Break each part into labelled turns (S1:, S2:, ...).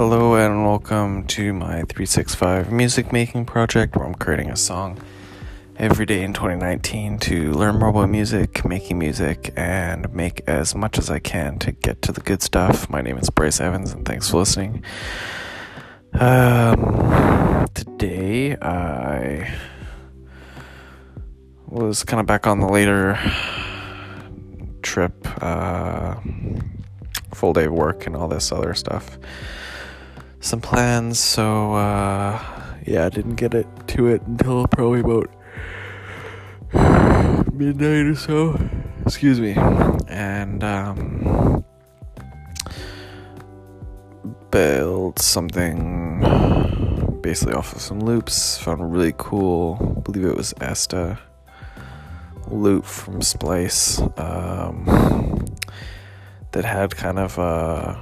S1: Hello and welcome to my 365 music making project where I'm creating a song every day in 2019 to learn more about music, making music, and make as much as I can to get to the good stuff. My name is Bryce Evans and thanks for listening. Um, today I was kind of back on the later trip, uh, full day of work and all this other stuff some plans, so uh, yeah, I didn't get it to it until probably about midnight or so. Excuse me, and um, built something basically off of some loops. Found a really cool, I believe it was Esta loop from Splice um, that had kind of a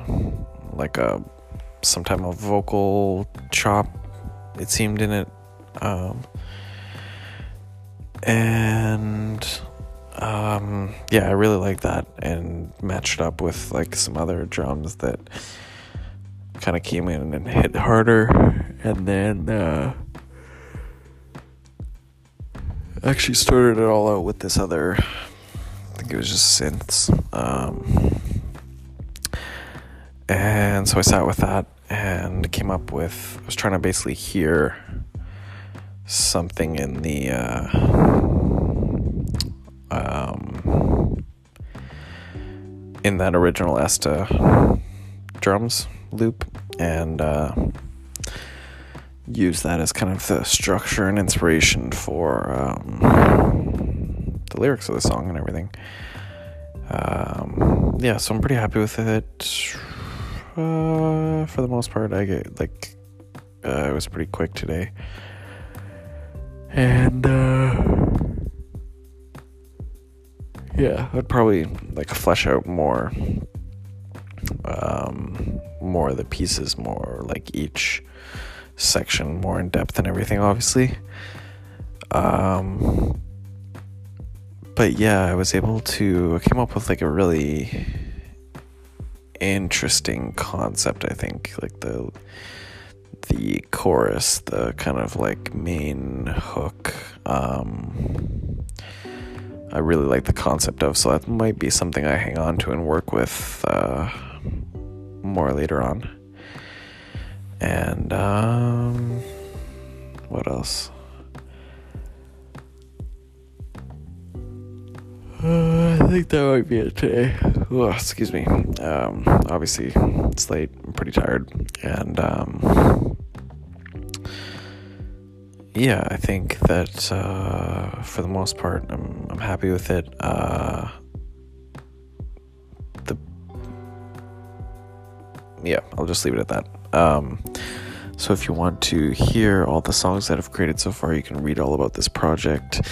S1: like a some type of vocal chop it seemed in it. Um, and um, yeah i really like that and matched up with like some other drums that kind of came in and hit harder. And then uh, actually started it all out with this other i think it was just synths. Um, and so I sat with that and came up with, I was trying to basically hear something in the, uh, um, in that original Esta drums loop and, uh, use that as kind of the structure and inspiration for, um, the lyrics of the song and everything. Um, yeah, so I'm pretty happy with it uh, for the most part, I get like uh, it was pretty quick today, and uh, yeah, I'd probably like flesh out more, um, more of the pieces, more like each section more in depth and everything, obviously. Um, but yeah, I was able to I came up with like a really interesting concept i think like the the chorus the kind of like main hook um i really like the concept of so that might be something i hang on to and work with uh more later on. And um what else think that might be it today. Oh, excuse me. Um, obviously, it's late. I'm pretty tired. And, um, yeah, I think that, uh, for the most part, I'm, I'm happy with it. Uh, the, yeah, I'll just leave it at that. Um, so if you want to hear all the songs that I've created so far, you can read all about this project,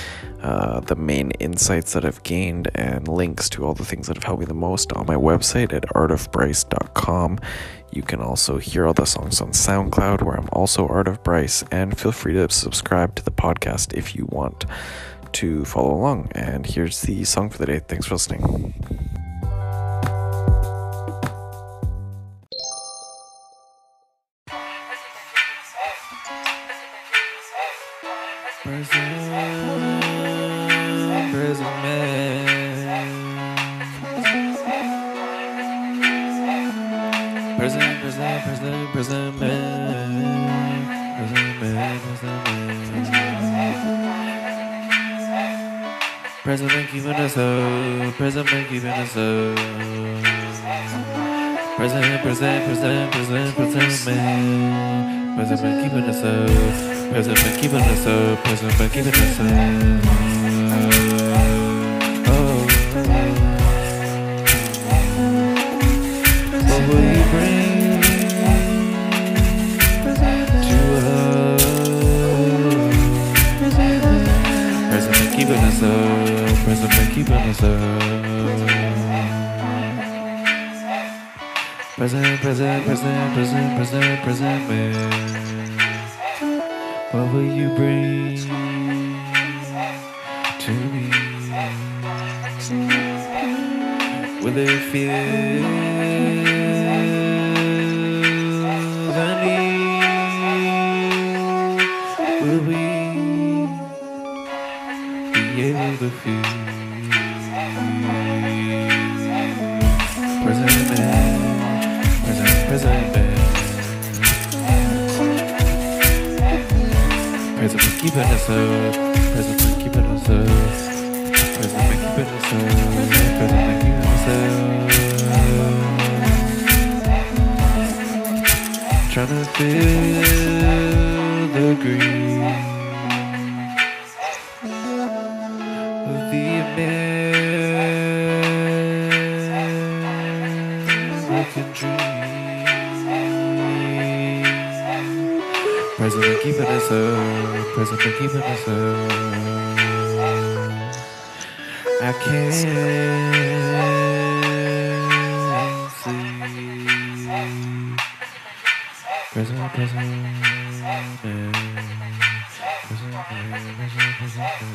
S1: uh, the main insights that I've gained, and links to all the things that have helped me the most on my website at artofbryce.com. You can also hear all the songs on SoundCloud, where I'm also Art of Bryce, and feel free to subscribe to the podcast if you want to follow along. And here's the song for the day. Thanks for listening.
S2: Prison, prison, man. Prison, prison, prison, prison man. Prison man, prison man. Prison man keeping us up. Prison man keeping us up. Prison, prison, prison, prison, prison man. Prison man keeping us up. Prison man keeping us up. Man keeping us up. Oh. What will you bring to keeping us up. Keeping us up. Present, present, present, present, present, present, man. What will you bring to me? Will it feel
S1: Us up, present keeping us up. Present keeping us up, present keeping us up. Trying to feel the green President keeping us up, President keeping us up. I can't see. President, President, President, President, President.